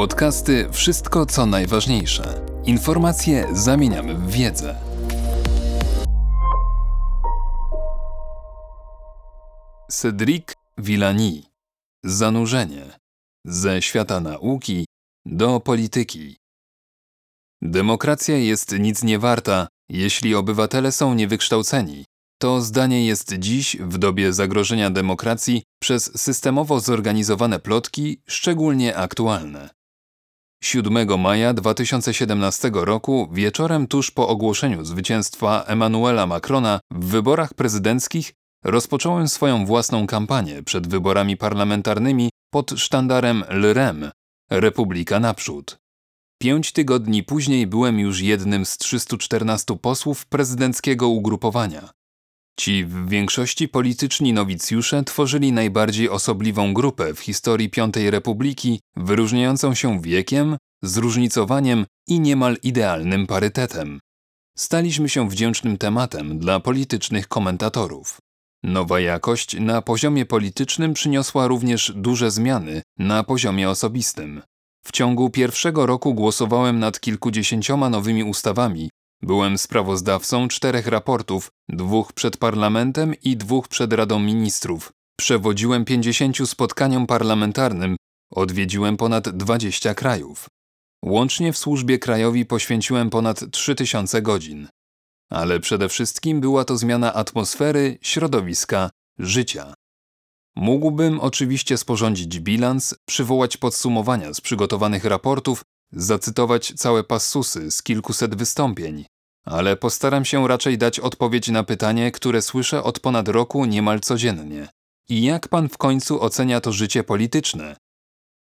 Podcasty Wszystko co najważniejsze. Informacje zamieniamy w wiedzę. Cedric Villani. Zanurzenie. Ze świata nauki do polityki. Demokracja jest nic nie warta, jeśli obywatele są niewykształceni. To zdanie jest dziś, w dobie zagrożenia demokracji, przez systemowo zorganizowane plotki szczególnie aktualne. 7 maja 2017 roku, wieczorem tuż po ogłoszeniu zwycięstwa Emmanuela Macrona w wyborach prezydenckich, rozpocząłem swoją własną kampanię przed wyborami parlamentarnymi pod sztandarem LREM Republika Naprzód. Pięć tygodni później byłem już jednym z 314 posłów prezydenckiego ugrupowania. Ci w większości polityczni nowicjusze tworzyli najbardziej osobliwą grupę w historii Piątej Republiki, wyróżniającą się wiekiem, zróżnicowaniem i niemal idealnym parytetem. Staliśmy się wdzięcznym tematem dla politycznych komentatorów. Nowa jakość na poziomie politycznym przyniosła również duże zmiany na poziomie osobistym. W ciągu pierwszego roku głosowałem nad kilkudziesięcioma nowymi ustawami, Byłem sprawozdawcą czterech raportów, dwóch przed parlamentem i dwóch przed Radą Ministrów. Przewodziłem 50 spotkaniom parlamentarnym, odwiedziłem ponad 20 krajów. Łącznie w służbie krajowi poświęciłem ponad 3000 godzin. Ale przede wszystkim była to zmiana atmosfery, środowiska, życia. Mógłbym oczywiście sporządzić bilans, przywołać podsumowania z przygotowanych raportów zacytować całe passusy z kilkuset wystąpień, ale postaram się raczej dać odpowiedź na pytanie, które słyszę od ponad roku niemal codziennie. I jak pan w końcu ocenia to życie polityczne?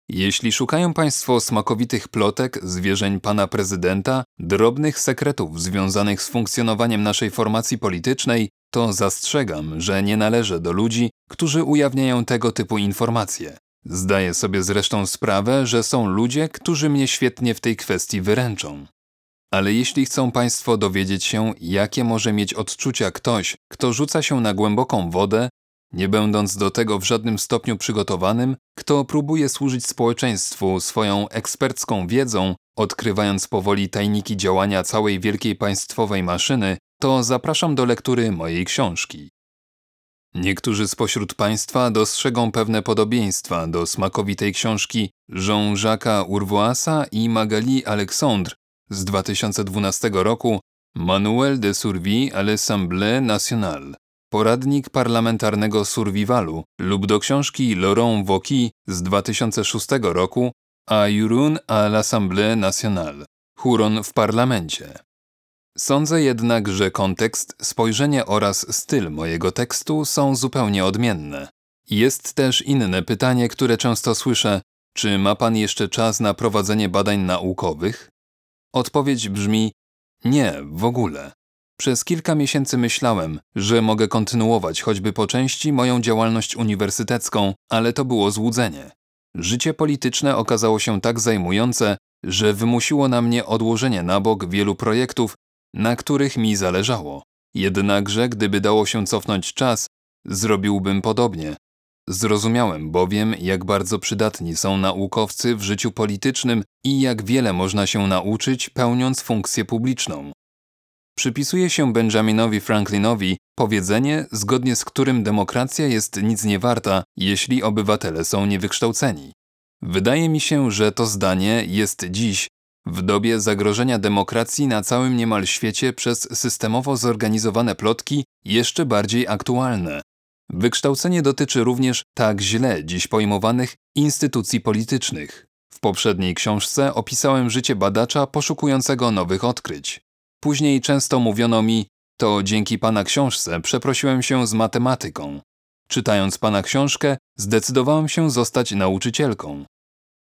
Jeśli szukają Państwo smakowitych plotek, zwierzeń pana prezydenta, drobnych sekretów związanych z funkcjonowaniem naszej formacji politycznej, to zastrzegam, że nie należę do ludzi, którzy ujawniają tego typu informacje. Zdaję sobie zresztą sprawę, że są ludzie, którzy mnie świetnie w tej kwestii wyręczą. Ale jeśli chcą Państwo dowiedzieć się, jakie może mieć odczucia ktoś, kto rzuca się na głęboką wodę, nie będąc do tego w żadnym stopniu przygotowanym, kto próbuje służyć społeczeństwu swoją ekspercką wiedzą, odkrywając powoli tajniki działania całej wielkiej państwowej maszyny, to zapraszam do lektury mojej książki. Niektórzy spośród Państwa dostrzegą pewne podobieństwa do smakowitej książki Jean-Jacques Urvoasa i Magali Alexandre z 2012 roku Manuel de survie à l'Assemblée nationale, poradnik parlamentarnego survivalu lub do książki Laurent Wauquiez z 2006 roku A Jurun à l'Assemblée nationale, Huron w parlamencie. Sądzę jednak, że kontekst, spojrzenie oraz styl mojego tekstu są zupełnie odmienne. Jest też inne pytanie, które często słyszę: czy ma pan jeszcze czas na prowadzenie badań naukowych? Odpowiedź brzmi: nie, w ogóle. Przez kilka miesięcy myślałem, że mogę kontynuować choćby po części moją działalność uniwersytecką, ale to było złudzenie. Życie polityczne okazało się tak zajmujące, że wymusiło na mnie odłożenie na bok wielu projektów, na których mi zależało. Jednakże, gdyby dało się cofnąć czas, zrobiłbym podobnie. Zrozumiałem bowiem, jak bardzo przydatni są naukowcy w życiu politycznym i jak wiele można się nauczyć, pełniąc funkcję publiczną. Przypisuje się Benjaminowi Franklinowi powiedzenie, zgodnie z którym demokracja jest nic nie warta, jeśli obywatele są niewykształceni. Wydaje mi się, że to zdanie jest dziś w dobie zagrożenia demokracji na całym niemal świecie przez systemowo zorganizowane plotki jeszcze bardziej aktualne. Wykształcenie dotyczy również tak źle dziś pojmowanych instytucji politycznych. W poprzedniej książce opisałem życie badacza poszukującego nowych odkryć. Później często mówiono mi, to dzięki pana książce przeprosiłem się z matematyką. Czytając pana książkę, zdecydowałem się zostać nauczycielką.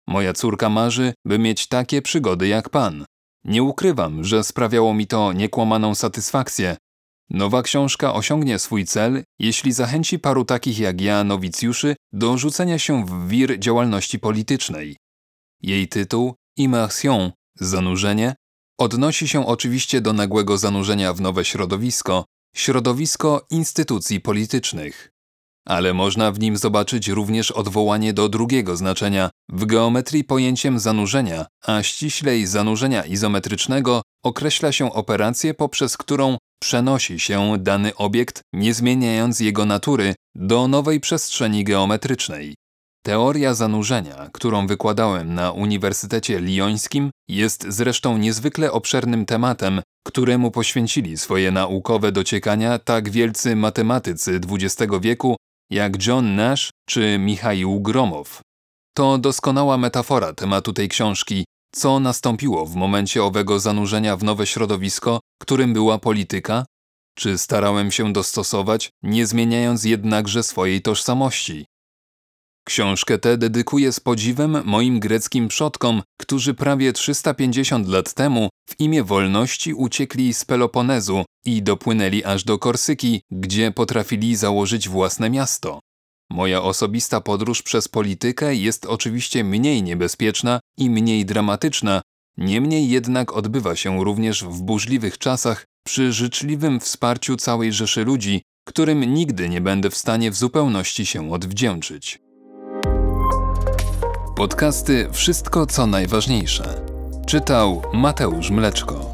Moja córka marzy, by mieć takie przygody jak pan. Nie ukrywam, że sprawiało mi to niekłamaną satysfakcję. Nowa książka osiągnie swój cel, jeśli zachęci paru takich jak ja, nowicjuszy, do rzucenia się w wir działalności politycznej. Jej tytuł, Immersion, zanurzenie, odnosi się oczywiście do nagłego zanurzenia w nowe środowisko, środowisko instytucji politycznych. Ale można w nim zobaczyć również odwołanie do drugiego znaczenia w geometrii pojęciem zanurzenia, a ściślej zanurzenia izometrycznego określa się operację, poprzez którą przenosi się dany obiekt, nie zmieniając jego natury, do nowej przestrzeni geometrycznej. Teoria zanurzenia, którą wykładałem na Uniwersytecie Liońskim, jest zresztą niezwykle obszernym tematem, któremu poświęcili swoje naukowe dociekania tak wielcy matematycy XX wieku jak John Nash czy Michał Gromow. To doskonała metafora tematu tej książki, co nastąpiło w momencie owego zanurzenia w nowe środowisko, którym była polityka? Czy starałem się dostosować, nie zmieniając jednakże swojej tożsamości? Książkę tę dedykuję z podziwem moim greckim przodkom, którzy prawie 350 lat temu w imię wolności uciekli z Peloponezu i dopłynęli aż do Korsyki, gdzie potrafili założyć własne miasto. Moja osobista podróż przez politykę jest oczywiście mniej niebezpieczna i mniej dramatyczna, niemniej jednak odbywa się również w burzliwych czasach przy życzliwym wsparciu całej rzeszy ludzi, którym nigdy nie będę w stanie w zupełności się odwdzięczyć. Podcasty Wszystko co najważniejsze. Czytał Mateusz Mleczko.